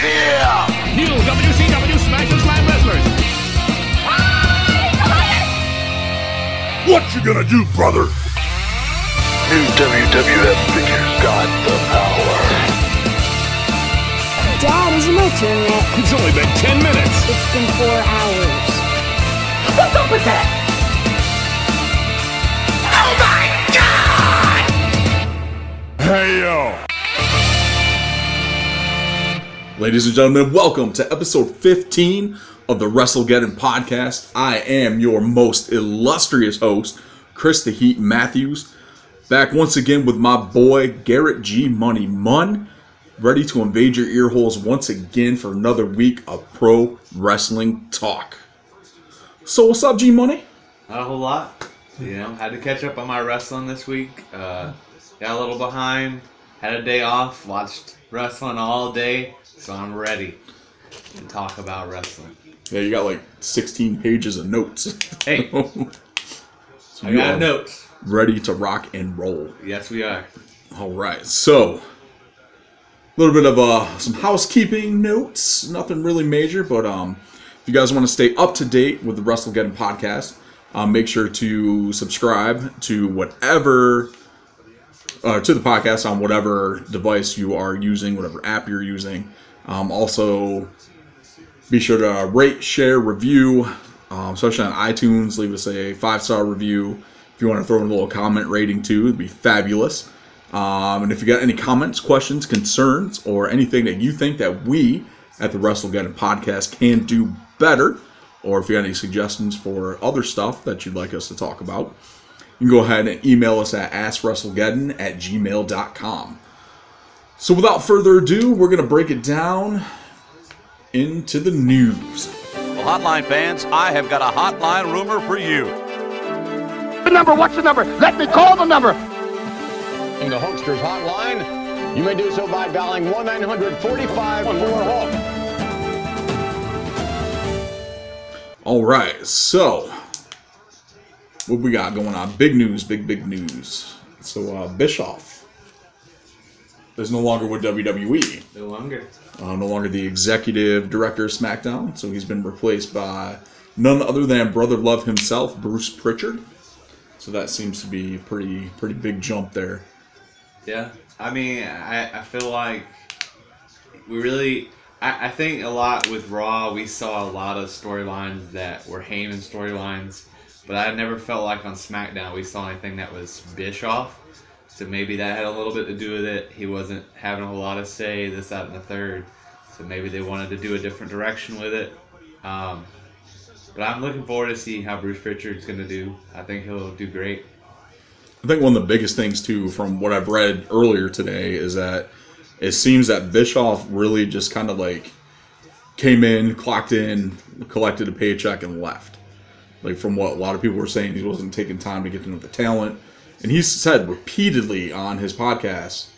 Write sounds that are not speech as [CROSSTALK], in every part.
Yeah! New WCW Smash and Slam wrestlers. What you gonna do, brother? New WWF figures got the power. Dad, is it my turn yet? It's only been 10 minutes. It's been four hours. What's up with that? Oh my god! Hey yo! Ladies and gentlemen, welcome to episode 15 of the WrestleGeddon podcast. I am your most illustrious host, Chris the Heat Matthews, back once again with my boy Garrett G Money Munn, ready to invade your ear holes once again for another week of pro wrestling talk. So, what's up, G Money? Not a whole lot. You know, had to catch up on my wrestling this week. Uh, got a little behind. Had a day off. Watched wrestling all day, so I'm ready to talk about wrestling. Yeah, you got like 16 pages of notes. Hey, [LAUGHS] So I you got notes. Ready to rock and roll. Yes, we are. All right, so a little bit of uh, some housekeeping notes. Nothing really major, but um, if you guys want to stay up to date with the WrestleGeddon podcast, um, make sure to subscribe to whatever uh, to the podcast on whatever device you are using, whatever app you're using. Um, also, be sure to rate, share, review, um, especially on iTunes. Leave us a five star review. If you want to throw in a little comment rating too, it'd be fabulous. Um, and if you got any comments, questions, concerns, or anything that you think that we at the WrestleGeddon podcast can do better, or if you got any suggestions for other stuff that you'd like us to talk about, you can go ahead and email us at askWrestleGeddon at gmail.com. So without further ado, we're going to break it down into the news. Well, hotline fans, I have got a hotline rumor for you. The number, what's the number? Let me call the number! In the Hulkster's hotline, you may do so by dialing 1 900 45 4 Hulk. All right, so what we got going on? Big news, big big news. So uh, Bischoff is no longer with WWE. No longer. Uh, no longer the executive director of SmackDown. So he's been replaced by none other than Brother Love himself, Bruce Pritchard. So that seems to be a pretty pretty big jump there. Yeah. I mean, I, I feel like we really. I, I think a lot with Raw, we saw a lot of storylines that were Heyman storylines, but I never felt like on SmackDown we saw anything that was Bischoff. So maybe that had a little bit to do with it. He wasn't having a whole lot of say, this, that, and the third. So maybe they wanted to do a different direction with it. Um, but I'm looking forward to see how Bruce Pritchard's going to do. I think he'll do great. I think one of the biggest things too, from what I've read earlier today, is that it seems that Bischoff really just kind of like came in, clocked in, collected a paycheck, and left. Like from what a lot of people were saying, he wasn't taking time to get to know the talent, and he's said repeatedly on his podcast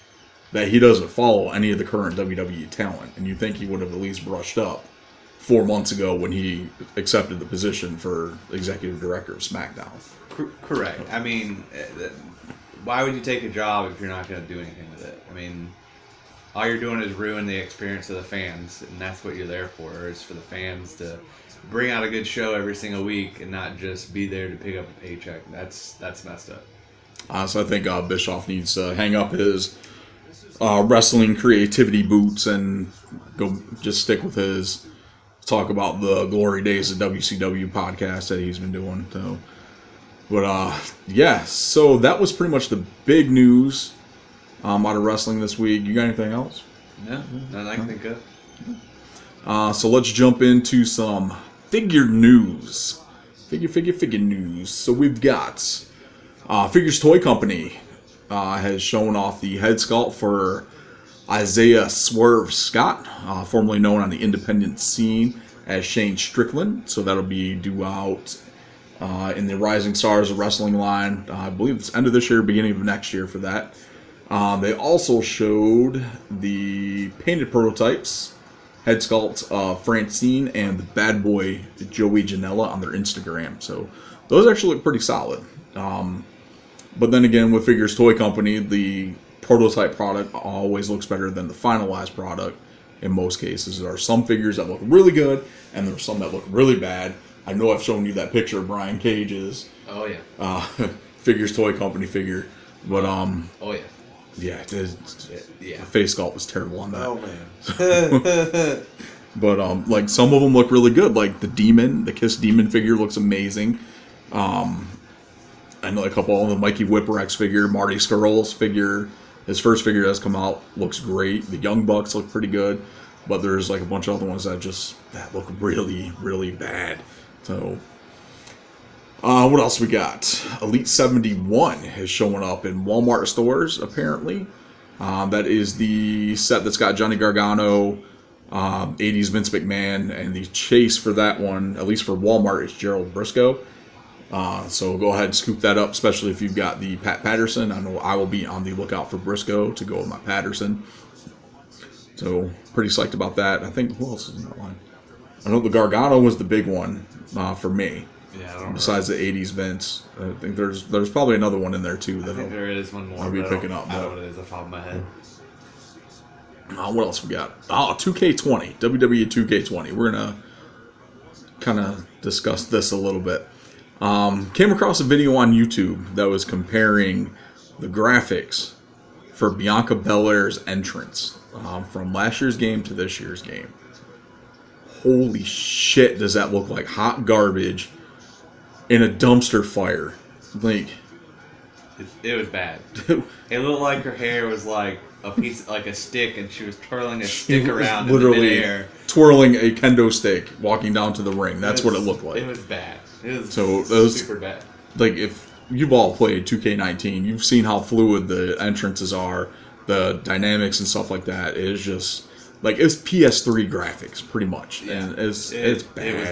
that he doesn't follow any of the current WWE talent, and you think he would have at least brushed up four months ago when he accepted the position for executive director of SmackDown. Correct. I mean, uh, why would you take a job if you're not going to do anything with it? I mean, all you're doing is ruin the experience of the fans, and that's what you're there for. Is for the fans to bring out a good show every single week and not just be there to pick up a paycheck. That's that's messed up. Uh, so I think uh, Bischoff needs to hang up his uh, wrestling creativity boots and go just stick with his talk about the glory days of WCW podcast that he's been doing. So, but uh, yeah, so that was pretty much the big news um, out of wrestling this week. You got anything else? No, nothing I can think of. Uh, so let's jump into some figure news. Figure, figure, figure news. So we've got uh, Figures Toy Company uh, has shown off the head sculpt for Isaiah Swerve Scott, uh, formerly known on the independent scene as Shane Strickland. So that'll be due out uh, in the Rising Stars Wrestling line. Uh, I believe it's end of this year, beginning of next year for that. Um, they also showed the painted prototypes, head sculpt of Francine and the bad boy Joey Janela on their Instagram. So those actually look pretty solid. Um, but then again, with Figures Toy Company, the prototype product always looks better than the finalized product. in most cases. There are some figures that look really good, and there are some that look really bad. I know I've shown you that picture of Brian Cage's Oh yeah. uh, [LAUGHS] figures toy company figure, but um, Oh yeah. Yeah, it is- Yeah. the face sculpt was terrible on that. Oh man. [LAUGHS] But um, like some of them look really good. Like the demon, the Kiss demon figure looks amazing. Um, I know a couple of the Mikey Whipwreck's figure, Marty Scurll's figure, his first figure that's come out looks great. The Young Bucks look pretty good, but there's like a bunch of other ones that just that look really, really bad. So, uh, what else we got? Elite 71 has showing up in Walmart stores apparently. Um, that is the set that's got Johnny Gargano, um, 80s Vince McMahon, and the chase for that one, at least for Walmart, is Gerald Briscoe. Uh, so go ahead and scoop that up, especially if you've got the Pat Patterson. I know I will be on the lookout for Briscoe to go with my Patterson. So pretty psyched about that. I think who else is in that line? I know the Gargano was the big one uh, for me. Yeah. I Besides the '80s Vince, I think there's there's probably another one in there too. I That think I'll- there is one more. I'll be I picking up, I don't know what it is off the top of my head. Uh, what else we got? Oh, 2K20, WWE 2K20. We're gonna kind of discuss this a little bit. Um, came across a video on YouTube that was comparing the graphics for Bianca Belair's entrance um, from last year's game to this year's game. Holy shit, does that look like hot garbage in a dumpster fire? Like, It, it was bad. [LAUGHS] It looked like her hair was like a piece, like a stick, and she was twirling a stick around in the literally twirling a kendo stick, walking down to the ring. That's what it looked like. It was bad. It was So, super bad. like if you've all played 2K19, you've seen how fluid the entrances are, the dynamics and stuff like that. It is just like it's PS3 graphics pretty much, and it's It, it's bad. it was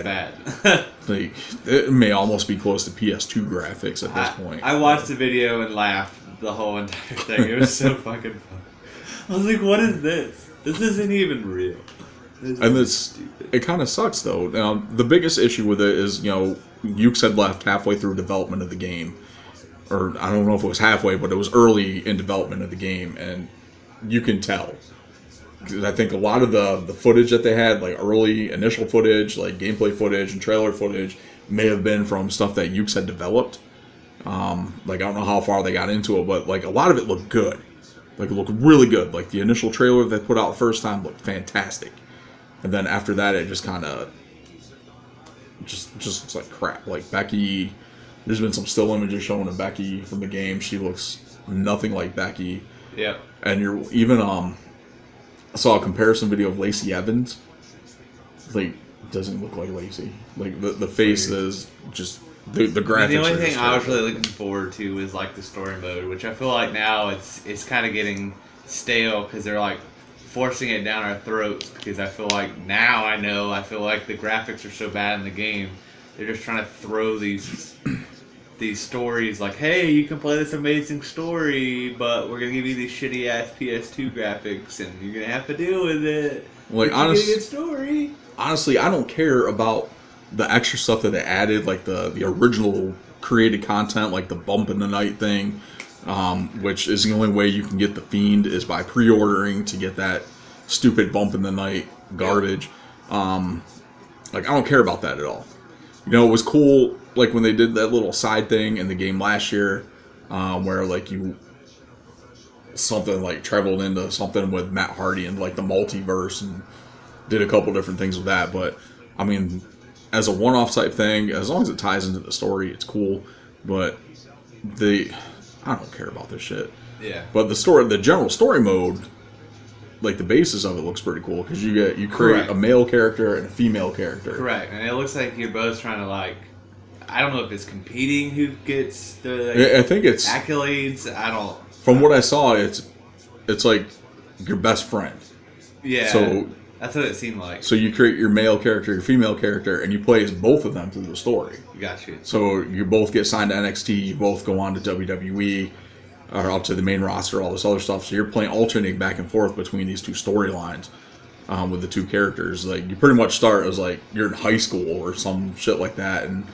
bad. [LAUGHS] Like it may almost be close to PS2 graphics at this I, point. I watched the video and laughed the whole entire thing. It was so [LAUGHS] fucking fun. I was like, "What is this? This isn't even real." This and is it's stupid. it kind of sucks though. Now the biggest issue with it is you know Yuke's had left halfway through development of the game, or I don't know if it was halfway, but it was early in development of the game, and you can tell. 'Cause I think a lot of the the footage that they had, like early initial footage, like gameplay footage and trailer footage, may have been from stuff that Yuke's had developed. Um, like I don't know how far they got into it, but like a lot of it looked good. Like it looked really good. Like the initial trailer they put out the first time looked fantastic, and then after that it just kind of just just looks like crap. Like Becky, there's been some still images showing of Becky from the game. She looks nothing like Becky, Yeah. and you're even um, I saw a comparison video of Lacey Evans. Like doesn't look like Lacey. Like the the face is just the the And graphics. the only thing I was really looking forward to is like the story mode, which I feel like now it's it's kind of getting stale because they're like forcing it down our throats. Because I feel like now I know I feel like the graphics are so bad in the game, they're just trying to throw these these stories like, hey, you can play this amazing story, but we're gonna give you these shitty ass PS2 graphics, and you're gonna have to deal with it. Like, But you honest- get a good story. honestly, I don't care about the extra stuff that they added, like the the original created content, like the bump in the night thing, um, which is the only way you can get the fiend is by pre-ordering to get that stupid bump in the night garbage. Um, like I don't care about that at all. You know, it was cool like when they did that little side thing in the game last year, um, where like you something like traveled into something with Matt Hardy and like the multiverse and did a couple different things with that. But I mean, as a one-off type thing, as long as it ties into the story, it's cool. But the I don't care about this shit. Yeah. But the story, the general story mode, like the basis of it looks pretty cool because you get you create Correct. a male character and a female character. Correct, and it looks like you're both trying to like. I don't know if it's competing who gets the I I think it's accolades. I don't. from what I saw, it's it's like your best friend. Yeah. So that's what it seemed like. so you create your male character, your female character, and you play as both of them through the story. Got you. So you both get signed to NXT, you both go on to WWE, or up to the main roster, all this other stuff. So you're playing alternating back and forth between these two storylines um, with the two characters. Like you pretty much start as like you're in high school or some shit like that, and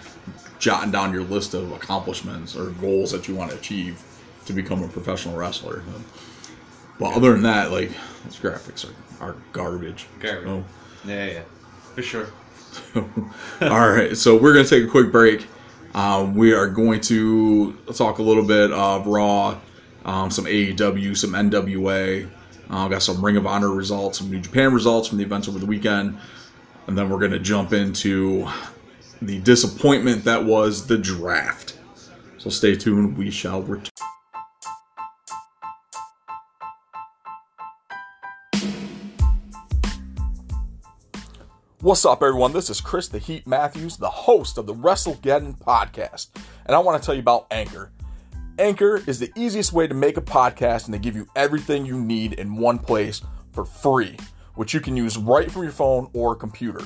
jotting down your list of accomplishments or goals that you want to achieve to become a professional wrestler. But other than that, like those graphics are are garbage. Garbage. Oh. Yeah, yeah, for sure. [LAUGHS] All right, so we're gonna take a quick break. Um, we are going to talk a little bit of Raw, um, some AEW, some NWA. Uh, got some Ring of Honor results, some New Japan results from the events over the weekend, and then we're gonna jump into the disappointment that was the draft. So stay tuned. We shall return. What's up, everyone? This is Chris the Heat Matthews, the host of the WrestleGeddon podcast, and I want to tell you about Anchor. Anchor is the easiest way to make a podcast, and they give you everything you need in one place for free, which you can use right from your phone or computer.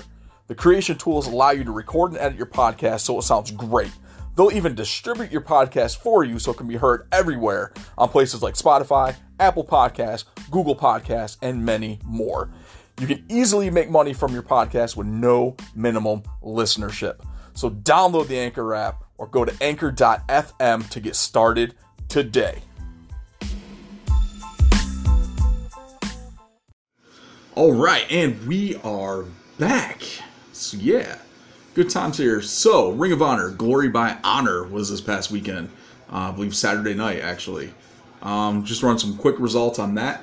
The creation tools allow you to record and edit your podcast so it sounds great. They'll even distribute your podcast for you so it can be heard everywhere on places like Spotify, Apple Podcasts, Google Podcasts, and many more. You can easily make money from your podcast with no minimum listenership. So download the Anchor app or go to anchor.fm to get started today. All right, and we are back. So, yeah, good times here. So, Ring of Honor, Glory by Honor was this past weekend. Uh, I believe Saturday night, actually. Um, just run some quick results on that.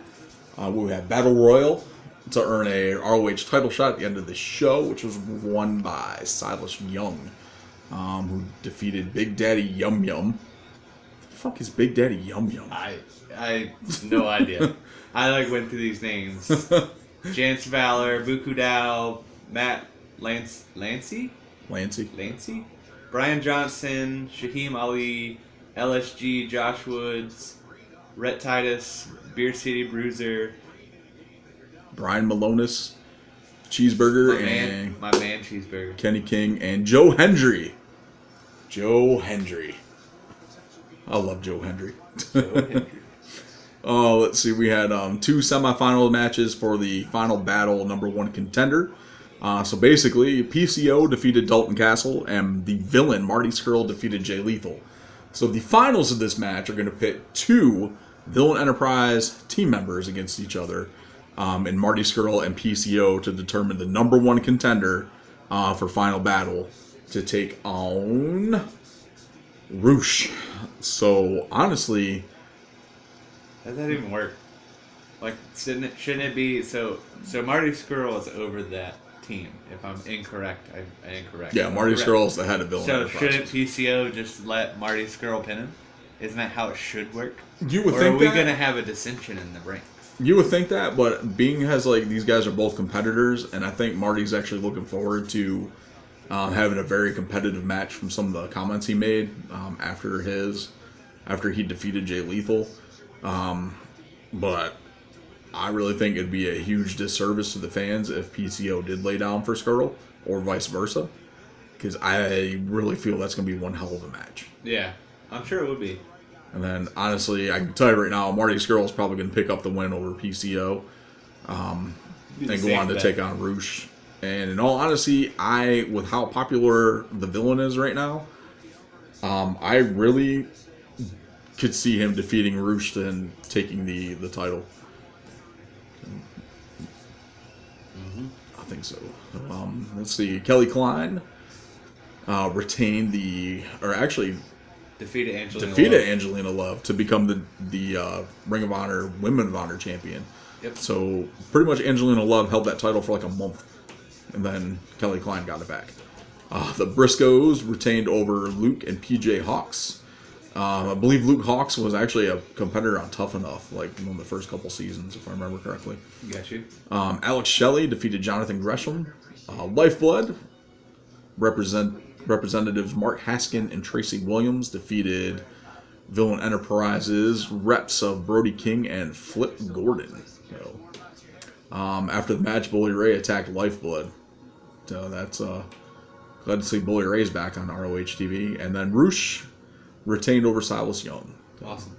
Uh, we had Battle Royal to earn a ROH title shot at the end of the show, which was won by Silas Young, um, who defeated Big Daddy Yum Yum. The fuck is Big Daddy Yum Yum? I I no idea. [LAUGHS] I like went through these names: [LAUGHS] Chance Valor, Buku Dao, Matt Lance Lancey, Lancey, Lancey, Brian Johnson, Shaheem Ali, LSG, Josh Woods, Rhett Titus, Beer City Bruiser, Brian Milonas, Cheeseburger, my man, and my man Cheeseburger. Kenny King, and Joe Hendry. Joe Hendry. I love Joe Hendry. Oh, [LAUGHS] let's see. We had um, two semifinal matches for the final battle, number one contender. Uh, so basically, PCO defeated Dalton Castle, and the villain Marty Scurll defeated Jay Lethal. So the finals of this match are going to pit two Villain Enterprise team members against each other, um, and Marty Scurll and PCO to determine the number one contender uh, for final battle to take on Rush. So honestly, does that even work? Like, shouldn't it, shouldn't it be so? So Marty Scurll is over that team. If I'm incorrect, I, I incorrect. yeah, Marty Correct. Scurll is the head of Villain So shouldn't PCO just let Marty Scurll pin him? Isn't that how it should work? You would or think are we that. gonna have a dissension in the ring? You would think that, but being has like these guys are both competitors, and I think Marty's actually looking forward to um, having a very competitive match from some of the comments he made um, after his after he defeated Jay Lethal. Um, but I really think it'd be a huge disservice to the fans if PCO did lay down for Scurll or vice versa, because I really feel that's going to be one hell of a match. Yeah, I'm sure it would be. And then, honestly, I can tell you right now, Marty Scurll is probably going to pick up the win over PCO um, and go on to bet. take on Rush. And in all honesty, I, with how popular the villain is right now, um, I really could see him defeating Rush and taking the, the title. Think so. Um, let's see. Kelly Klein uh, retained the, or actually Defeated Angelina. defeated Love. Angelina Love to become the the uh, Ring of Honor Women of Honor champion. Yep. So pretty much Angelina Love held that title for like a month, and then Kelly Klein got it back. Uh, the Briscoes retained over Luke and PJ Hawx. Um, I believe Luke Hawx was actually a competitor on Tough Enough, like one of the first couple seasons, if I remember correctly. Got you. Um, Alex Shelley defeated Jonathan Gresham. Uh, Lifeblood represent representatives Mark Haskin and Tracy Williams defeated Villain Enterprises reps of Brody King and Flip Gordon. So, um, after the match, Bully Ray attacked Lifeblood. So that's uh, glad to see Bully Ray's back on ROH TV. And then Rush retained over Silas Young. Awesome.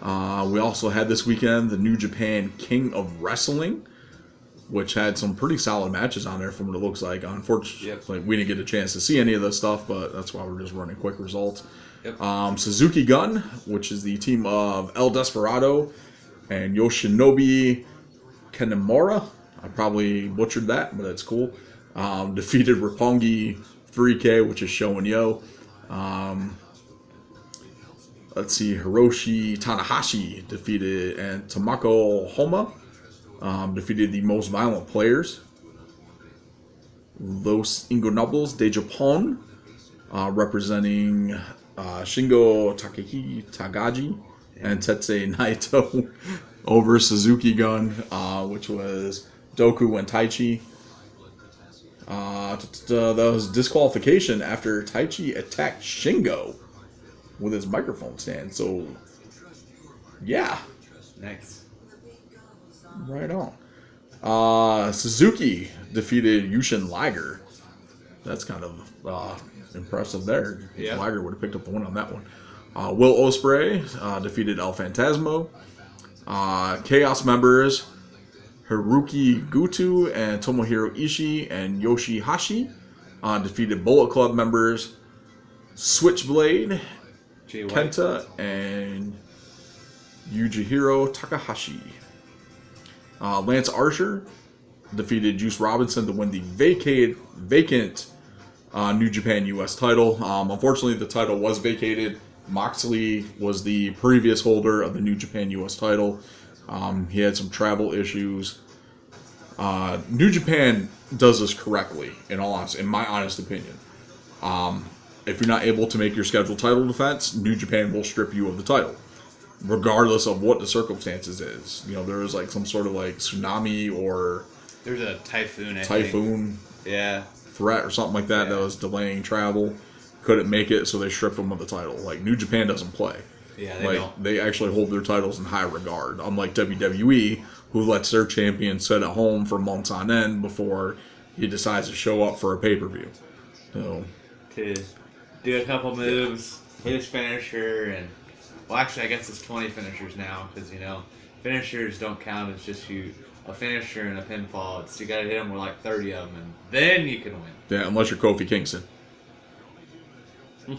Uh, we also had this weekend the New Japan King of Wrestling, which had some pretty solid matches on there from what it looks like. Unfortunately, we didn't get a chance to see any of this stuff, but that's why we're just running quick results. Yep. Um, Suzuki Gun, which is the team of El Desperado and Yoshinobi Kanemura. I probably butchered that, but it's cool. Um, [LAUGHS] defeated Roppongi 3K, which is Sho and Yoh. Um, let's see, Hiroshi Tanahashi defeated and Tomoaki Honma um, defeated the most violent players. Los Ingonables de Japón, uh, representing uh, Shingo Takagi, Tagaji and Tetsuya Naito [LAUGHS] over Suzuki Gun, uh, which was Douki and Taichi. Uh, that was disqualification after Taichi attacked Shingo with his microphone stand. So, yeah, Nice. right on. Uh, Suzuki defeated Jushin Liger. That's kind of uh, impressive there. Yeah. Liger would have picked up the win on that one. Uh, Will Ospreay uh, defeated El Fantasmo. Uh, Chaos members Hirooki Goto and Tomohiro Ishii and Yoshihashi uh, defeated Bullet Club members Switchblade, Jay White. Kenta, and Yujiro Takahashi. Uh, Lance Archer defeated Juice Robinson to win the vacated, vacant uh, New Japan US title. Um, unfortunately, the title was vacated. Moxley was the previous holder of the New Japan US title. Um, he had some travel issues. Uh, New Japan does this correctly, in all honesty, in my honest opinion. Um, if you're not able to make your scheduled title defense, New Japan will strip you of the title, regardless of what the circumstances is. You know, there was like some sort of like tsunami or There's a typhoon. I think. typhoon Yeah. threat or something like that that was delaying travel. Couldn't make it, so they stripped them of the title. Like New Japan doesn't play. Yeah, they like don't. they actually hold their titles in high regard, unlike WWE, who lets their champion sit at home for months on end before he decides to show up for a pay per view. So To do a couple moves, hit his finisher, and well, actually, I guess it's 20 finishers now because you know finishers don't count It's just you a finisher and a pinfall. It's you got to hit them with like 30 of them, and then you can win. yeah, unless you're Kofi Kingston, [LAUGHS]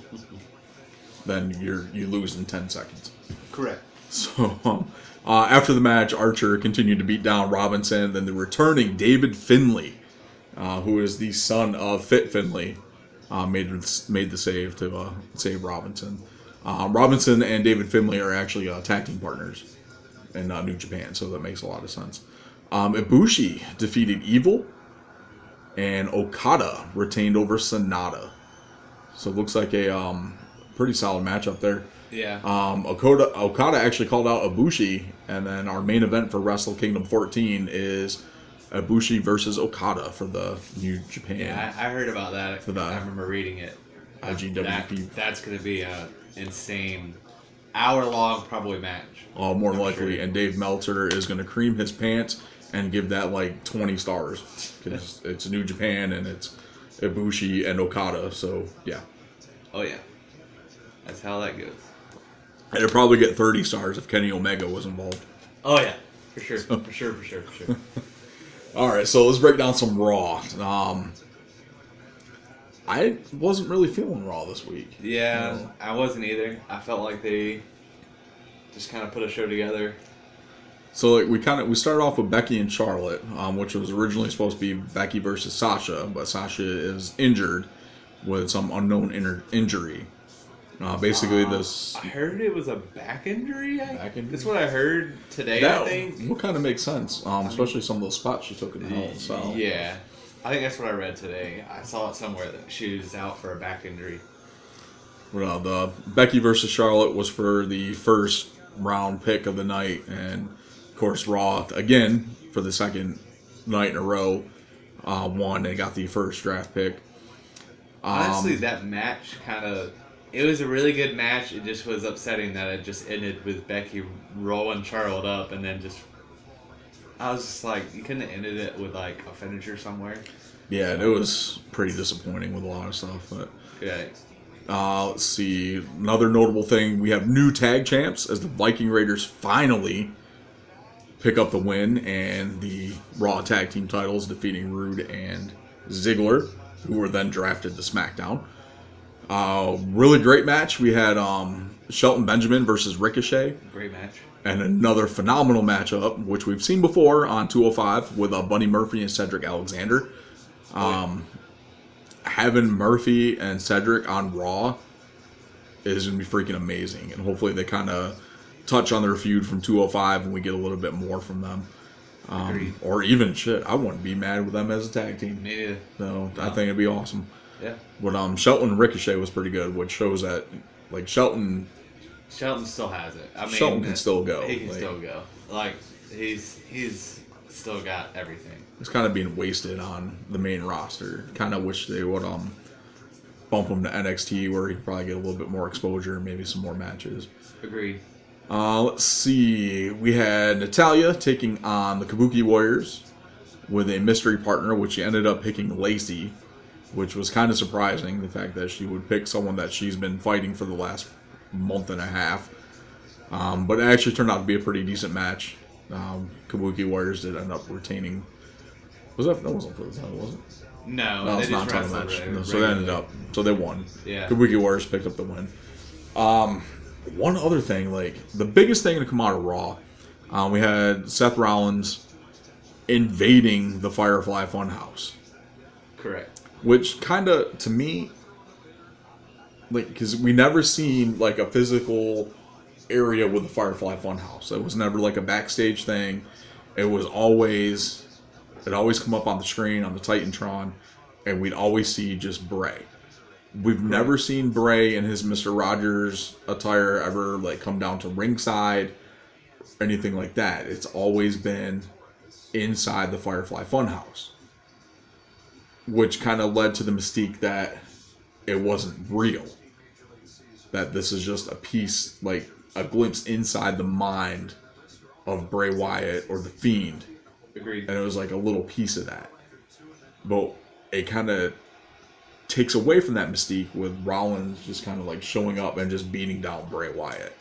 then you're you lose in ten seconds. Correct. So um, uh, after the match, Archer continued to beat down Robinson. Then the returning David Finlay, uh, who is the son of Fit Finlay, uh, made made the save to uh, save Robinson. Uh, Robinson and David Finlay are actually uh, tag team partners in uh, New Japan, so that makes a lot of sense. Um, Ibushi defeated Evil, and Okada retained over Sanada. So it looks like a um, pretty solid matchup there. Yeah. Um, Okada, Okada actually called out Ibushi, and then our main event for Wrestle Kingdom 14 is Ibushi versus Okada for the New Japan. Yeah, I, I heard about that. For the I remember reading it. Uh, IGWP. That, that's going to be a insane hour long probably match. Oh, more I'm likely. sure. And Dave Meltzer is going to cream his pants and give that like 20 stars because [LAUGHS] it's New Japan and it's Ibushi and Okada. So yeah, Oh yeah, that's how that goes. it'd probably get 30 stars if Kenny Omega was involved. Oh yeah, for sure, for sure, for sure, for sure. [LAUGHS] All right, so let's break down some Raw. Um, I wasn't really feeling Raw this week. Yeah, I wasn't either. I felt like they just kind of put a show together. So like we kind of we started off with Becky and Charlotte, um, which was originally supposed to be Becky versus Sasha, but Sasha is injured with some unknown inner injury. Uh, basically, this I heard it was a back injury. I, Back injury? That's what I heard today. I that think. what kind of makes sense, um, especially some of those spots she took in Hell in a Yeah, I think that's what I read today. I saw it somewhere that she was out for a back injury. Well, the Becky versus Charlotte was for the first round pick of the night, and of course Raw again for the second night in a row uh, won and got the first draft pick. Honestly, Um, that match kind of. It was a really good match. It just was upsetting that it just ended with Becky rolling Charlotte up, and then just. I was just like, you couldn't have ended it with like a finisher somewhere. Yeah, it was pretty disappointing with a lot of stuff. But Yeah. uh, let's see, another notable thing: we have new tag champs as the Viking Raiders finally pick up the win and the Raw tag team titles, defeating Roode and Ziggler, who were then drafted to SmackDown. Uh, really great match. We had um, Shelton Benjamin versus Ricochet. Great match. and another phenomenal matchup, which we've seen before on 205 with uh, Buddy Murphy and Cedric Alexander. Um, having Murphy and Cedric on Raw is going to be freaking amazing, and hopefully they kind of touch on their feud from 205 and we get a little bit more from them. Um, or even shit, I wouldn't be mad with them as a tag team. Me neither. No, I think it'd be awesome. Yeah. But um, Shelton Ricochet was pretty good, which shows that like Shelton Shelton still has it. I mean, Shelton can still go, He can like- still go. Like he's he's still got everything. It's kind of being wasted on the main roster. Kind of wish they would um bump him to NXT where he'd probably get a little bit more exposure, and maybe some more matches. Agreed. Uh, let's see. We had Natalya taking on the Kabuki Warriors with a mystery partner, which she ended up picking Lacey, which was kind of surprising. The fact that she would pick someone that she's been fighting for the last month and a half. Um, but it actually turned out to be a pretty decent match. Um, Kabuki Warriors did end up retaining. Was that that wasn't for the title, was it? No, No, it's not title match. re- No, so they ended up. So they won. Yeah. Kabuki Warriors picked up the win. Um, one other thing, like the biggest thing to come out of Raw, um, we had Seth Rollins invading the Firefly Funhouse, Correct. Which kind of to me, like, because we never seen like a physical area with the Firefly Funhouse. It was never like a backstage thing. It was always, it always come up on the screen on the Titantron, and we'd always see just Bray. We've never seen Bray in his Mister Rogers attire ever like come down to ringside, anything like that. It's always been inside the Firefly Funhouse, which kind of led to the mystique that it wasn't real. That this is just a piece, like a glimpse inside the mind of Bray Wyatt or the Fiend, Agreed. and it was like a little piece of that. But it kind of takes away from that mystique with Rollins just kind of like showing up and just beating down Bray Wyatt.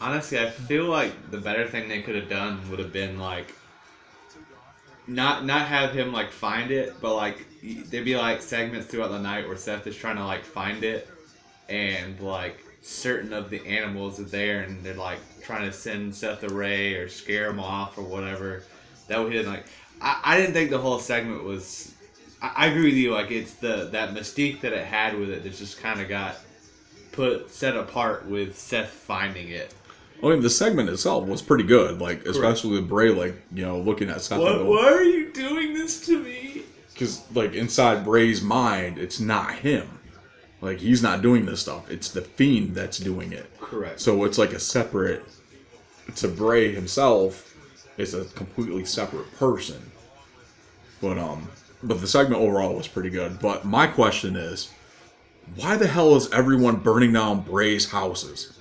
Honestly, I feel like the better thing they could have done would have been like not not have him like find it, but like there'd be like segments throughout the night where Seth is trying to like find it, and like certain of the animals are there, and they're like trying to send Seth away or scare him off or whatever. That way he didn't like. I, I didn't think the whole segment was. I, I agree with you. Like it's the that mystique that it had with it that just kind of got put set apart with Seth finding it. I mean, the segment itself was pretty good, like especially with Bray, like you know, looking at Seth. What, why are you doing this to me? because like inside Bray's mind, it's not him. Like he's not doing this stuff. It's the fiend that's doing it. Correct. So it's like a separate. To Bray himself, it's a completely separate person. But um, but the segment overall was pretty good. But my question is, why the hell is everyone burning down Bray's houses?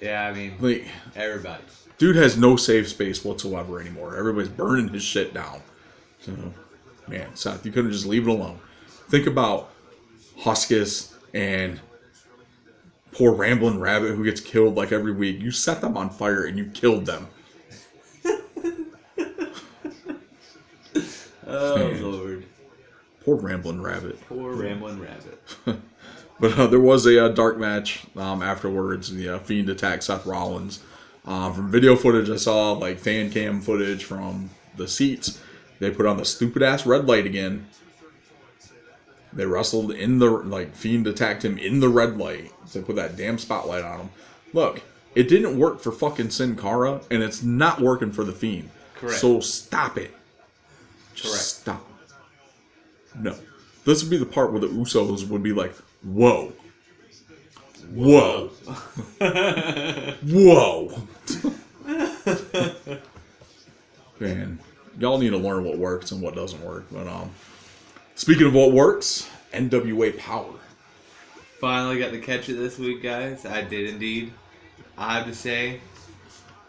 Yeah, I mean, Like, everybody. dude has no safe space whatsoever anymore. Everybody's burning his shit down. So, man, Seth, you couldn't just leave it alone. Think about Huskus and poor Rambling Rabbit who gets killed like every week. You set them on fire and you killed them. [LAUGHS] Oh Man. lord, Poor Rambling Rabbit. poor rambling rabbit. [LAUGHS] But uh, there was a uh, dark match um, afterwards. The uh, Fiend attacked Seth Rollins. Um, from video footage, I saw like fan cam footage from the seats. They put on the stupid ass red light again. They wrestled in the like Fiend attacked him in the red light. They put that damn spotlight on him. Look, it didn't work for fucking Sin Cara, and it's not working for the Fiend. Correct. So stop it. Just Correct. stop. No. This would be the part where the Usos would be like, whoa. Whoa. [LAUGHS] Whoa. Man, y'all need to learn what works and what doesn't work. But um speaking of what works, NWA Power. Finally got to catch it this week, guys. I did indeed. I have to say,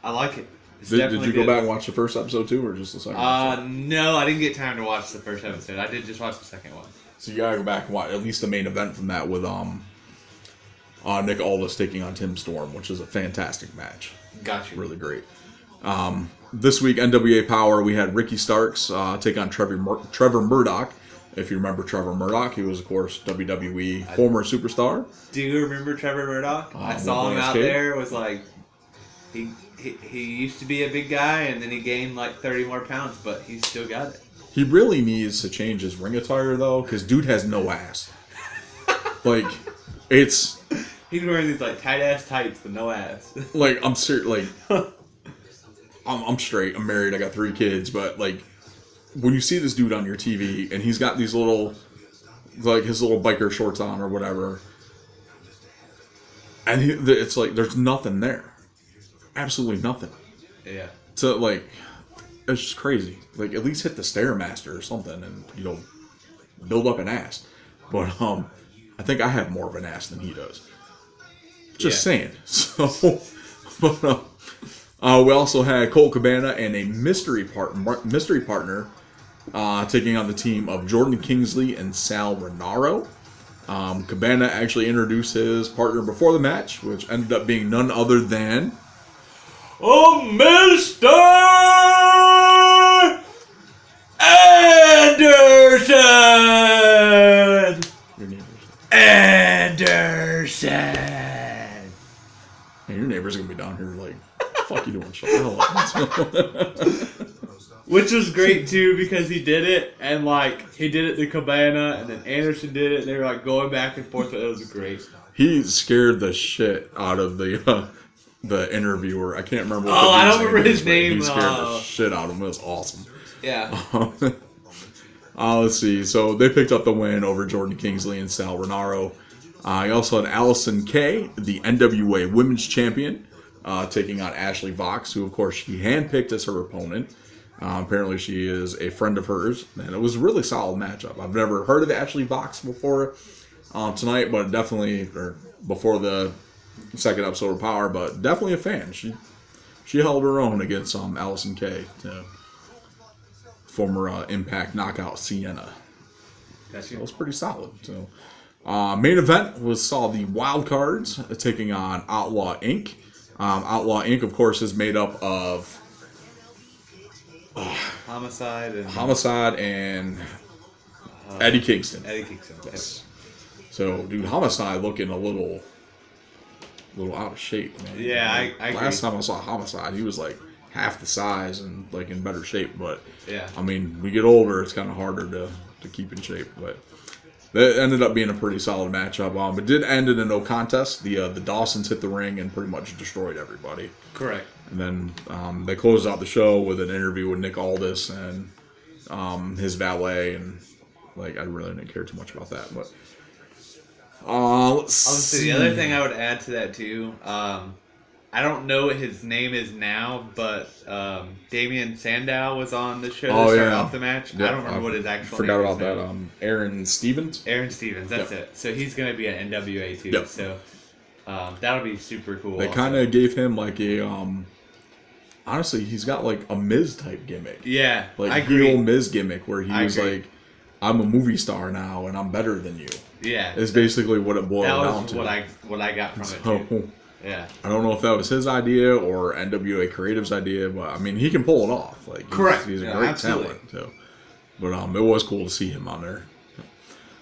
I like it. It's Did, did definitely you go good. back and watch the first episode too, or just the second? Uh, no, I didn't get time to watch the first episode. I did just watch the second one. So you gotta go back and watch at least the main event from that with um uh, Nick Aldis taking on Tim Storm, which is a fantastic match. Got you. Really great. Um, this week, NWA Power, we had Ricky Starks uh, take on Trevor Mur- Trevor Murdoch. If you remember Trevor Murdoch, he was of course WWE former superstar. Do you remember Trevor Murdoch? I Uh, saw him out Escape? there. It was like, he he, he used to be a big guy, and then he gained like 30 more pounds, but he still got it. He really needs to change his ring attire though, because dude has no ass. [LAUGHS] like, it's He's wearing these like tight ass tights but no ass. [LAUGHS] like I'm serious. Like, [LAUGHS] I'm, I'm straight. I'm married. I got three kids. But like, when you see this dude on your TV and he's got these little, like his little biker shorts on or whatever, and he, it's like there's nothing there, absolutely nothing. yeah. So like, it's just crazy. Like at least hit the stairmaster or something, and you know, build up an ass. But um, I think I have more of an ass than he does. Just Yeah. saying. [LAUGHS] So, but uh, uh, we also had Colt Cabana and a mystery partner, mystery partner, uh, taking on the team of Jordan Kingsley and Sal Rinauro. Um, Cabana actually introduced his partner before the match, which ended up being none other than Oh, Mister Anderson. your neighbors. Anderson. And your neighbor's gonna be down here like, [LAUGHS] "Fuck you doing? Shut the hell up." [LAUGHS] Which was great too because he did it and like he did it to Cabana and then Anderson did it and they were like going back and forth. It was great. He scared the shit out of the uh, the interviewer. I can't remember. What oh, the I don't remember his name, He scared uh, the shit out of him. It was awesome. Yeah. [LAUGHS] uh, let's see. So they picked up the win over Jordan Kingsley and Sal Rinauro. Uh, he also had Allysin Kay, the NWA Women's Champion, uh, taking on Ashley Vox, who of course she handpicked as her opponent. Uh, apparently, she is a friend of hers, and it was a really solid matchup. I've never heard of Ashley Vox before uh, tonight, but definitely, or before the second episode of Power, but definitely a fan. She she held her own against um, Allysin Kay, uh, former uh, Impact knockout Sienna. That's It was pretty solid. So, uh, main event was saw the Wild Cards uh, taking on Outlaw Inc. Um, Outlaw Inc. of course is made up of Homicide and Homicide and Eddie Kingston. Eddie Kingston. Yes. So, dude, Homicide looking a little, little out of shape, man. Yeah, I- I last agree. time I saw Homicide, he was like half the size and like in better shape. But Yeah. I mean, we get older, it's kind of harder to to keep in shape. But that ended up being a pretty solid matchup. Um, it did end in a no contest. The uh, the Dawsons hit the ring and pretty much destroyed everybody. Correct. And then um, they closed out the show with an interview with Nick Aldis and um, his valet, and like I really didn't care too much about that. But uh, let's Obviously, see. the other thing I would add to that too, um, I don't know what his name is now, but um, Damien Sandow was on the show to Oh start yeah, off the match. Yeah, I don't remember what his actual Forgot name about that. Um, Aaron Stevens. Aaron Stevens, that's Yep. it. So he's going to be an NWA too. Yep. So um, that'll be super cool. They kind of gave him like a um. Honestly, he's got like a Miz type gimmick, yeah, like I agree. heel Miz gimmick, where he I was agree. like, "I'm a movie star now, and I'm better than you." Yeah, Is basically what it boiled that down to. what I what I got from it too. Yeah, I don't know if that was his idea or NWA Creative's idea, but I mean, he can pull it off. Like, he's- Correct. He's, a Yeah, great absolutely. talent. So, but um, it was cool to see him on there.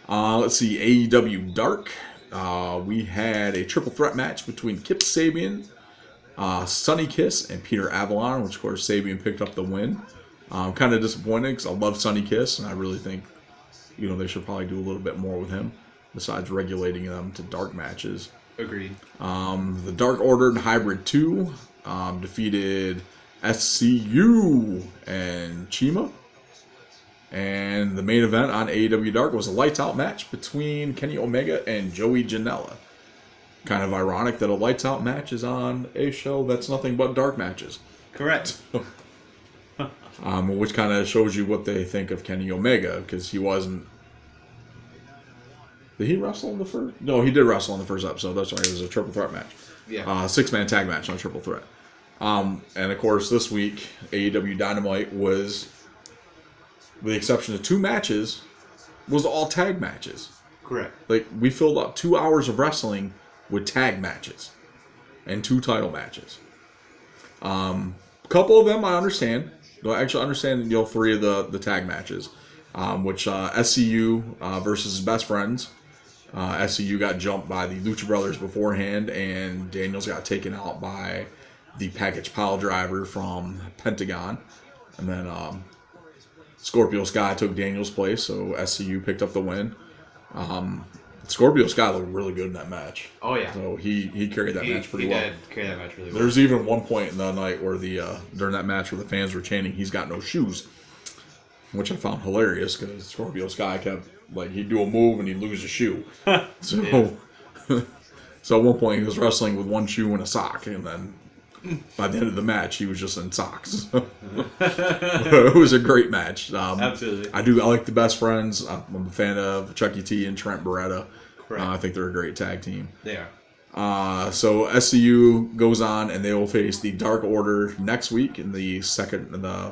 Uh, let's see, AEW Dark. Uh, we had a triple threat match between Kip Sabian, uh, Sonny Kiss, and Peter Avalon, which of course Sabian picked up the win. I'm kind of disappointed because I love Sonny Kiss, and I really think, you know, they should probably do a little bit more with him besides regulating them to dark matches. Agreed. Um, the Dark Order and Hybrid 2 um, defeated SCU and Chima. And the main event on AEW Dark was a lights out match between Kenny Omega and Joey Janela. Kind of ironic that a lights out match is on a show that's nothing but dark matches. Correct. [LAUGHS] Um, which kind of shows you what they think of Kenny Omega because he wasn't. Did he wrestle in the first? No, he did wrestle in the first episode. That's right. It was a triple threat match. Yeah. Uh, six man tag match on triple threat. Um, and of course, this week AEW Dynamite was, with the exception of two matches, was all tag matches. Correct. Like we filled up two hours of wrestling with tag matches and two title matches. Um, a couple of them I understand. No, I actually understand you know three of the the tag matches, um, which uh, SCU uh, versus best friends. Uh, SCU got jumped by the Lucha Brothers beforehand, and Daniels got taken out by the package pile driver from Pentagon, and then um, Scorpio Sky took Daniel's place, so SCU picked up the win. Um, Scorpio Sky looked really good in that match. Oh yeah. So he he carried that he, match pretty he well. did carry that match really well. There's even one point in the night where the uh, during that match where the fans were chanting, "He's got no shoes," which I found hilarious because Scorpio Sky kept like he'd do a move and he'd lose a shoe. [LAUGHS] so, [LAUGHS] so at one point he was wrestling with one shoe and a sock, and then by the end of the match he was just in socks. [LAUGHS] it was a great match. Um, Absolutely. I do. I like the best friends. I'm a fan of Chucky e. T and Trent Beretta. Correct. Uh, I think they're a great tag team. They are. Uh, so SCU goes on and they will face the Dark Order next week in the second, in the,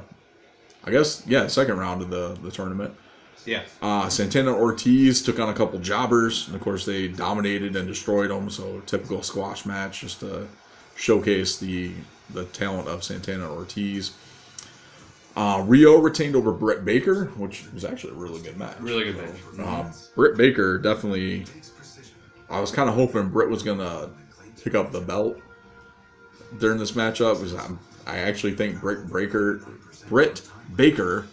I guess, yeah, second round of the, the tournament. Yeah. Uh, Santana Ortiz took on a couple jobbers, and of course they dominated and destroyed them. So typical squash match, just to showcase the the talent of Santana Ortiz. Uh, Riho retained over Britt Baker, which was actually a really good match. Really good match. Um, Britt Baker definitely. I was kind of hoping Britt was gonna pick up the belt during this matchup because I'm, I actually think Britt Baker, Britt Baker,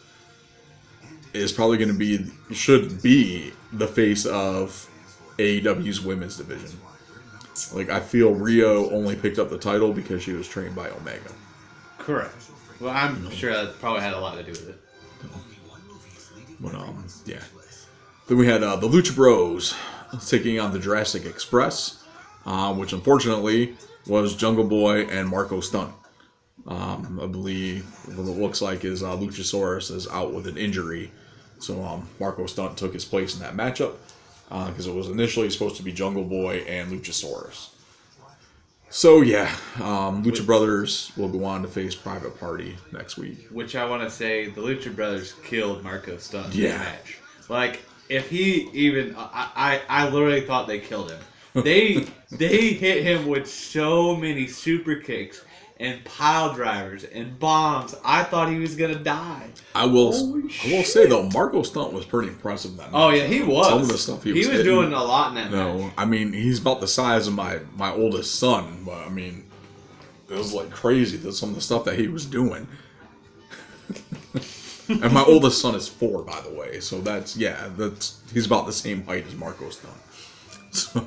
is probably going to be should be the face of AEW's women's division. Like I feel Riho only picked up the title because she was trained by Omega. Correct. Well, I'm sure that probably had a lot to do with it. But um, yeah. Then we had uh, the Lucha Bros taking on the Jurassic Express, uh, which unfortunately was Jungle Boy and Marco Stunt. Um, I believe what it looks like is uh, Luchasaurus is out with an injury, so um, Marco Stunt took his place in that matchup because it was initially supposed to be Jungle Boy and Luchasaurus. So yeah, um, Lucha Brothers will go on to face Private Party next week. Which I want to say, the Lucha Brothers killed Marco Stunt in Yeah. the match. Like, if he even, I, I, I literally thought they killed him. They, [LAUGHS] they hit him with so many super kicks and pile drivers and bombs. I thought he was gonna die. I will. Holy I will say though, Marco Stunt was pretty impressive that. Oh yeah, he was. Some of the stuff he, was he was, was doing a lot in that match. No, I mean he's about the size of my my oldest son, but I mean it was like crazy that some of the stuff that he was doing. [LAUGHS] and my oldest son is four, by the way, so that's yeah, that's he's about the same height as Marco Stunt. [LAUGHS] So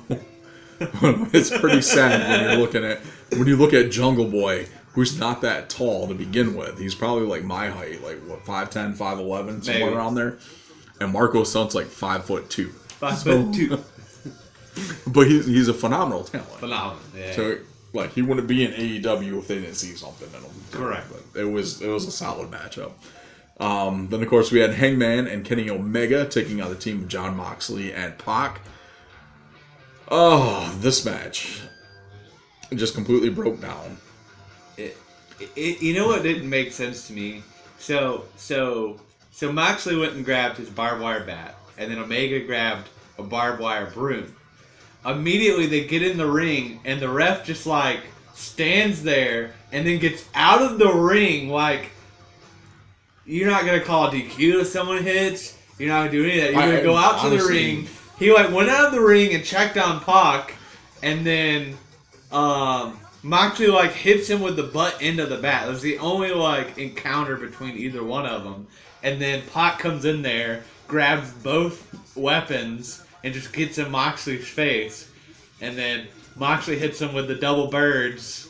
[LAUGHS] it's pretty sad when you're looking at when you look at Jungle Boy, who's not that tall to begin with. He's probably like my height, like what 5'10", 5'11", somewhere Maybe. around there. And Marco Stunt's like five foot two. Five So- foot two. [LAUGHS] But he's he's a phenomenal talent. Phenomenal. Yeah. So like he wouldn't be in AEW if they didn't see something in him. Correct. But it was it was a solid matchup. Um, then of course we had Hangman and Kenny Omega taking on the team of John Moxley and Pac. Oh, this match just completely broke down. it, it, you know what didn't make sense to me? So so so Moxley went and grabbed his barbed wire bat, and then Omega grabbed a barbed wire broom. Immediately they get in the ring, and the ref just like stands there and then gets out of the ring like you're not gonna call a DQ if someone hits. You're not gonna do any of that. You're gonna go out to the ring. He like went out of the ring and checked on Pac, and then um, Moxley like hits him with the butt end of the bat. That was the only like encounter between either one of them. And then Pac comes in there, grabs both weapons, and just gets in Moxley's face. And then Moxley hits him with the double birds,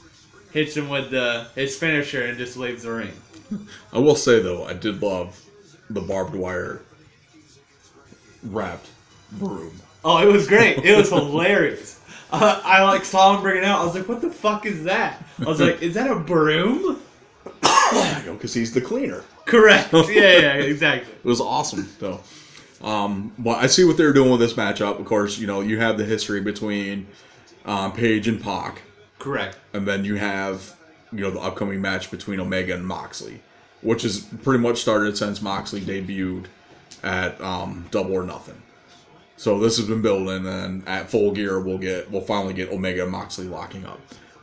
hits him with the his finisher, and just leaves the ring. I will say though, I did love the barbed wire wrapped broom. Oh, it was great. It was hilarious. Uh, I like saw him bring it out. I was like, "What the fuck is that?" I was like, "Is that a broom?" [COUGHS] Because he's the cleaner. Correct. Yeah, yeah, exactly. It was awesome though. Um, well, I see what they're doing with this matchup. Of course, you know you have the history between um, Page and Pac, Correct. and then you have you know the upcoming match between Omega and Moxley, which has pretty much started since Moxley debuted at um, Double or Nothing. So this has been building, and at Full Gear we'll get we'll finally get Omega and Moxley locking up.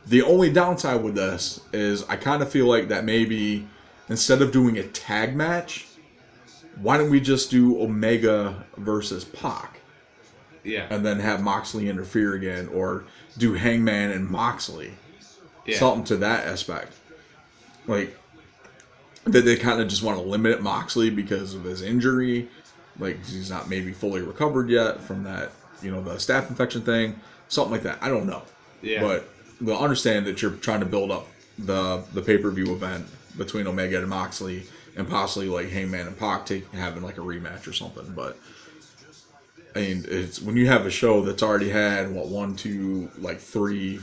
The only downside with this is I kind of feel like that maybe instead of doing a tag match, why don't we just do Omega versus Pac? Yeah. and then have Moxley interfere again, or do Hangman and Moxley Yeah. something to that aspect. Like that they kind of just want to limit Moxley because of his injury. Like he's not maybe fully recovered yet from that, you know, the staph infection thing, something like that. I don't know. Yeah. But we'll understand that you're trying to build up the the pay per view event between Omega and Moxley, and possibly like Hangman and Pac take, having like a rematch or something. But I mean, it's when you have a show that's already had what one, two, like three,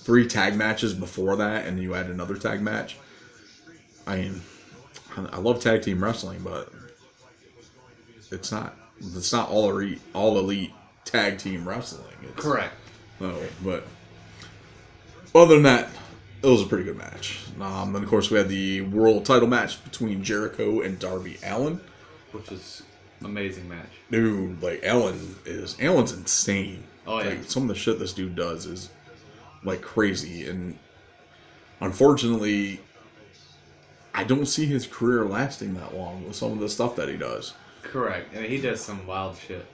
three tag matches before that, and you add another tag match. I mean, I love tag team wrestling, but it's not it's not all elite all elite tag team wrestling. It's, Correct. no, but other than that, it was a pretty good match. Um, then of course we had the world title match between Jericho and Darby Allin. Which is amazing match. Dude, like Allin is Allin's insane. Oh, yeah. Like some of the shit this dude does is like crazy, and unfortunately, I don't see his career lasting that long with some of the stuff that he does. Correct. I mean, he does some wild shit.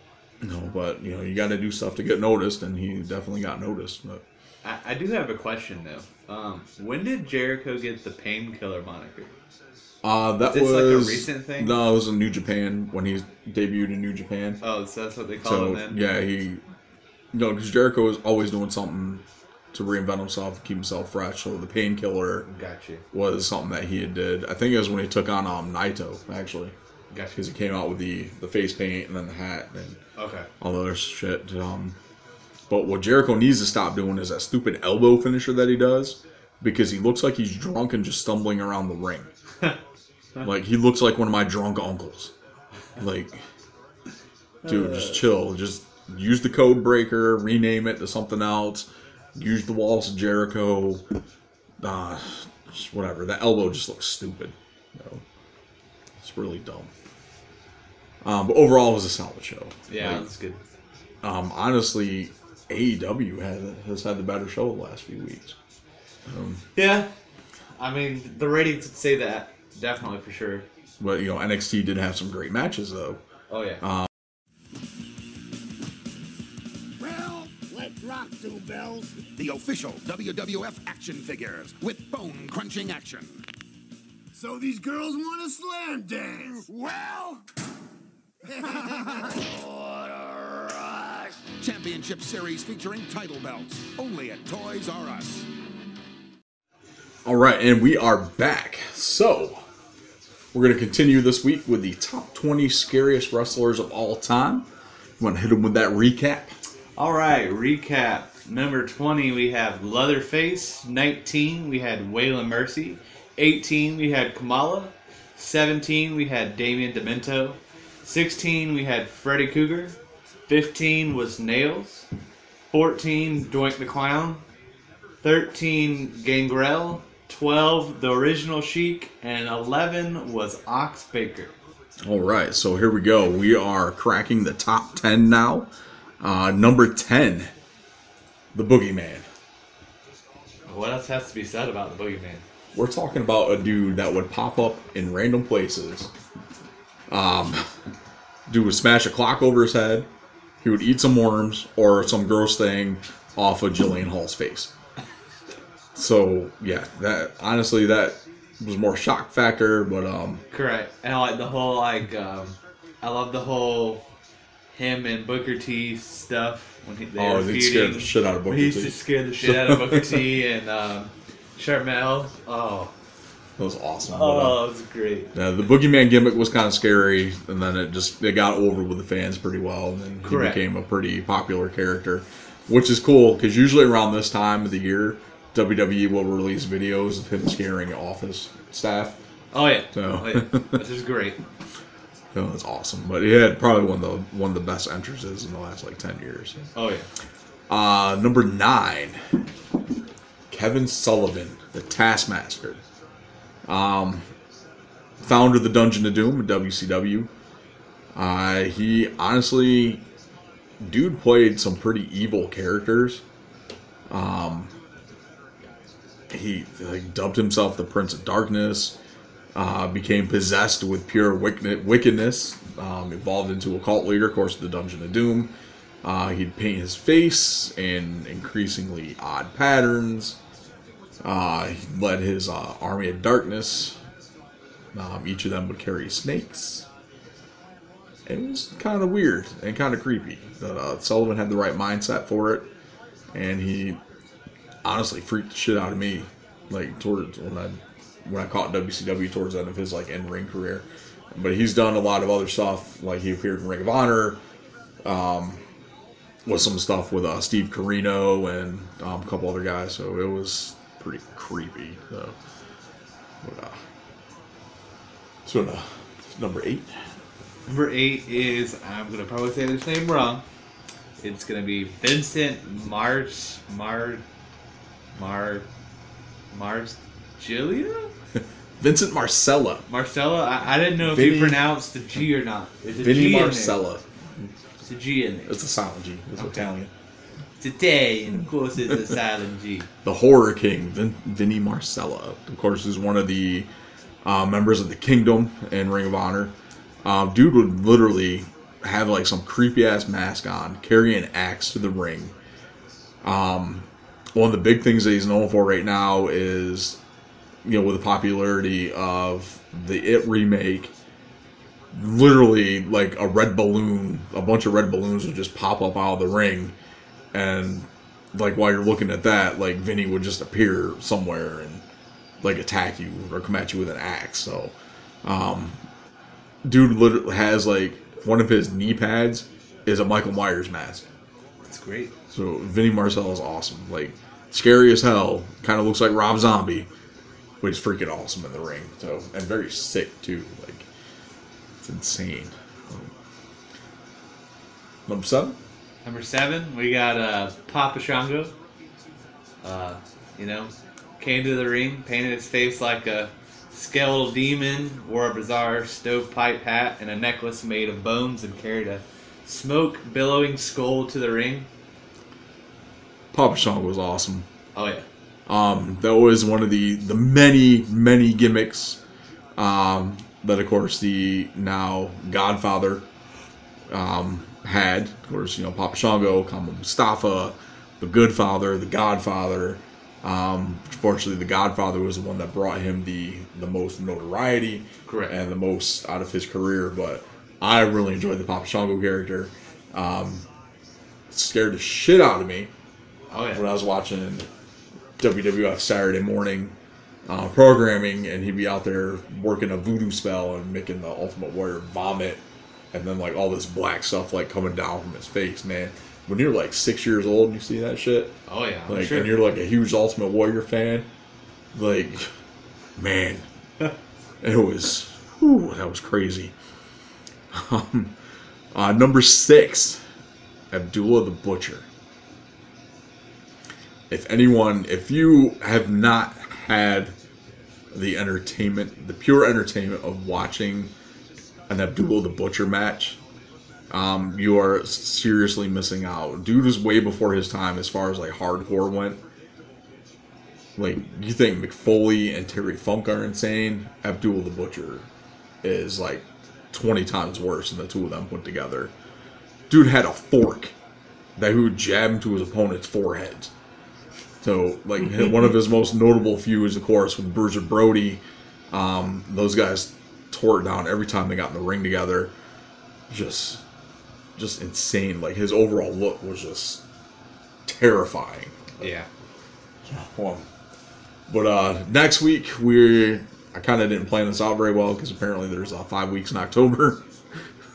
No, but you know you got to do stuff to get noticed, and he definitely got noticed. But I, I do have a question though. Um, when did Jericho get the painkiller moniker? Uh, that was like a recent thing? No, it was in New Japan when he debuted in New Japan. Oh, so that's what they call so him then. yeah, he, you know, because Jericho was always doing something to reinvent himself, keep himself fresh. So the painkiller Got you. was something that he had did. I think it was when he took on um Naito actually, Got you. because he came out with the the face paint and then the hat and Okay. all the other shit. Um, but what Jericho needs to stop doing is that stupid elbow finisher that he does, because he looks like he's drunk and just stumbling around the ring. [LAUGHS] like he looks like one of my drunk uncles. Like, dude, just chill. Just use the code breaker, rename it to something else. Use the walls of Jericho. Uh, just whatever. That elbow just looks stupid. You know? It's really dumb. Um, but overall, it was a solid show. Yeah, Like, that's good. um, honestly, AEW has has had the better show the last few weeks. Yeah. I mean, the ratings would say that definitely for sure. But you know, NXT did have some great matches though. Oh yeah. Uh, Well, let's rock, two bells. The official WWF action figures with bone crunching action. So these girls want to slam dance. Well, Championship Series featuring title belts only at Toys R Us. all right, and we are back. So we're gonna continue this week with the top twenty scariest wrestlers of all time. You want to hit them with that recap? All right, recap. Number 20, we have Leatherface. 19, we had Waylon Mercy. 18, we had Kamala. 17, we had Damian Demento. 16, we had Freddy Krueger. 15 was Nails. 14, Doink the Clown. 13, Gangrel. 12, The Original Sheik. And 11 was Ox Baker. All right, so here we go. We are cracking the top ten now. Uh, number ten, the Boogeyman. What else has to be said about the Boogeyman? We're talking about a dude that would pop up in random places. Um, dude would smash a clock over his head. He would eat some worms or some gross thing off of Jillian Hall's face. So yeah, that honestly that was more shock factor, but um, Correct. And I like the whole like um I love the whole him and Booker T stuff when he, they Oh, were feuding. scare the shit out of Booker He used T. to scare the [LAUGHS] shit out of Booker T and um, Sharmell. Oh, that was awesome. Oh, it was great. Yeah, the boogeyman gimmick was kind of scary, and then it just it got over with the fans pretty well, and then he became a pretty popular character, which is cool because usually around this time of the year, WWE will release videos of him scaring office staff. Oh yeah. So- Oh, yeah. Which is great. [LAUGHS] So that's awesome. But he had probably one of the one of the best entrances in the last like ten years. Oh yeah. Uh, number nine, Kevin Sullivan, the Taskmaster. Um, founder of the Dungeon of Doom at WCW. Uh, he honestly, dude played some pretty evil characters. Um, he like dubbed himself the Prince of Darkness. Uh, became possessed with pure wickedness. Um, evolved into a cult leader, of course, the Dungeon of Doom. Uh, he'd paint his face in increasingly odd patterns. Uh, he led his uh, army of darkness. Um, each of them would carry snakes. It was kind of weird and kind of creepy. But uh, Sullivan had the right mindset for it, and he honestly freaked the shit out of me. Like towards when I when I caught WCW towards the end of his like in ring career. But he's done a lot of other stuff. Like he appeared in Ring of Honor, um, with some stuff with uh, Steve Corino and um, a couple other guys. So it was pretty creepy. So, but, uh, so uh, number eight. Number eight is I'm gonna probably say this name wrong. It's gonna be Vincent Mars Mar Mar Mars Gilia? [LAUGHS] Vincent Marseglia. Marseglia? I, I didn't know if Vinny- you pronounced the G or not. Vinny G. Marseglia. It's a G in there. It's a silent G. It's Italian. It's Italian. Of course it's a silent G. The Horror King, Vin- Vinny Marseglia. Of course, is one of the uh, members of the Kingdom and Ring of Honor. Um, dude would literally have like some creepy ass mask on, carry an axe to the ring. Um, one of the big things that he's known for right now is, you know, with the popularity of the It remake, literally like a red balloon, a bunch of red balloons would just pop up out of the ring, and like while you're looking at that, like Vinny would just appear somewhere and like attack you or come at you with an axe. So, um, dude literally has like one of his knee pads is a Michael Myers mask. That's great. So Vinny Marcel is awesome. Like scary as hell. Kind of looks like Rob Zombie, but he's freaking awesome in the ring. So and very sick too. Like it's insane. Number seven. Number seven, we got uh, Papa Shango. Uh, you know, came to the ring, painted his face like a skeletal demon, wore a bizarre stovepipe hat and a necklace made of bones, and carried a smoke billowing skull to the ring. Papa Shango was awesome. Oh yeah, Um, that was one of the the many many gimmicks um, that, of course, the now Godfather um, had. Of course, you know Papa Shango, Kama Mustafa, the Good Father, the Godfather. Um, fortunately, the Godfather was the one that brought him the the most notoriety Correct. and the most out of his career. But I really enjoyed the Papa Shango character. Um, scared the shit out of me oh when. I was watching WWF Saturday morning uh, programming, and he'd be out there working a voodoo spell and making the Ultimate Warrior vomit, and then like all this black stuff like coming down from his face. Man, when you're like six years old and you see that shit, Oh yeah. I'm like, sure. and you're like a huge Ultimate Warrior fan, like, man, it was, whew, that was crazy. [LAUGHS] Um, uh, number six, Abdullah the Butcher. If anyone, if you have not had the entertainment, the pure entertainment of watching an Abdullah the Butcher match, um, you are seriously missing out. Dude was way before his time as far as like hardcore went. Like you think Mick Foley and Terry Funk are insane, Abdul the Butcher is like twenty times worse than the two of them put together. Dude had a fork that he would jab into his opponent's forehead. So like [LAUGHS] one of his most notable feuds, of course, with Bruiser Brody. Um, those guys tore it down every time they got in the ring together. Just, just insane. Like his overall look was just terrifying. yeah. Well, but uh, next week we I kind of didn't plan this out very well because apparently there's uh, five weeks in October.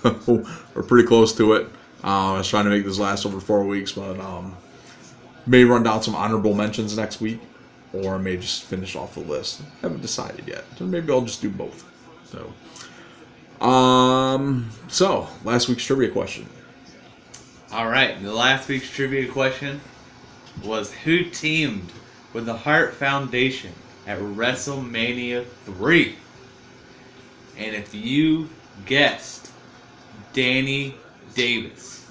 [LAUGHS] We're pretty close to it. Uh, I was trying to make this last over four weeks, but um, may run down some honorable mentions next week, or I may just finish off the list. Haven't decided yet. So maybe I'll just do both. So, um, so last week's trivia question. All right. The last week's trivia question was who teamed with the Hart Foundation at WrestleMania 3? And if you guessed Danny Davis,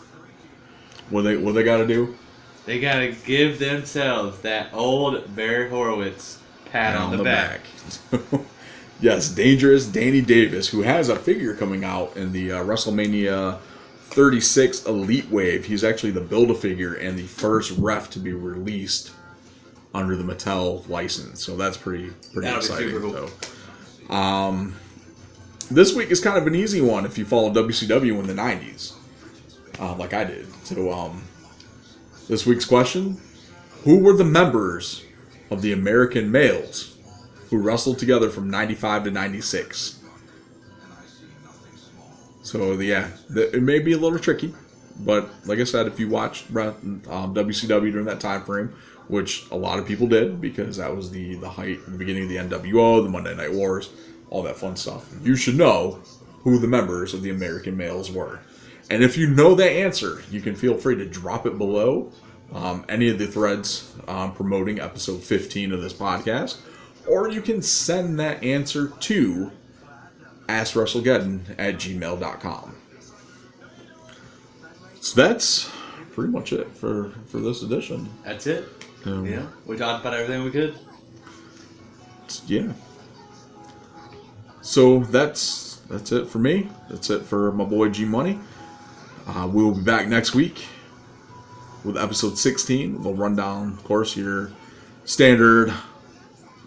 What they what they got to do? they got to give themselves that old Barry Horowitz pat on, the, back. [LAUGHS] yes, dangerous Danny Davis, who has a figure coming out in the uh, WrestleMania 36 Elite Wave. He's actually the build a figure and the first ref to be released under the Mattel license. So that's pretty pretty That'll exciting. cool. So, um, this week is kind of an easy one if you follow WCW in the '90s, uh, like I did. So, um, this week's question: Who were the members of the American males who wrestled together from '95 to '96? So yeah, it may be a little tricky, but like I said, if you watched um, WCW during that time frame, which a lot of people did because that was the the height the beginning of the NWO, the Monday Night Wars, all that fun stuff. You should know who the members of the American males were, and if you know that answer, you can feel free to drop it below um, any of the threads um, promoting episode 15 of this podcast, or you can send that answer to AskWrestlegeddon at gmail.com. So that's pretty much it for, for this edition. That's it. Um, Yeah, we talked about everything we could. Yeah. So that's that's it for me. That's it for my boy G Money. Uh, we will be back next week with episode 16. We'll run down, of course, your standard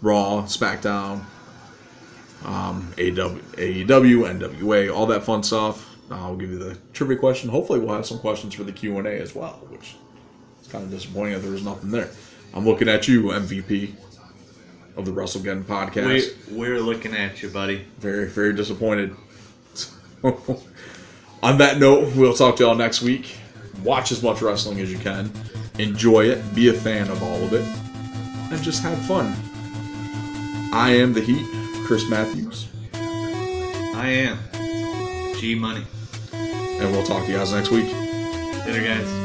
Raw, SmackDown, um, AEW, AEW, NWA, all that fun stuff. I'll give you the trivia question. Hopefully, we'll have some questions for the Q and A as well, which is kind of disappointing that there was nothing there. I'm looking at you, MVP of the WrestleGeddon podcast. We, we're looking at you, buddy. Very, very disappointed. [LAUGHS] On that note, we'll talk to y'all next week. Watch as much wrestling as you can. Enjoy it. Be a fan of all of it. And just have fun. I am the Heat, Chris Matthews. I am G Money. And we'll talk to you guys next week. Later, guys.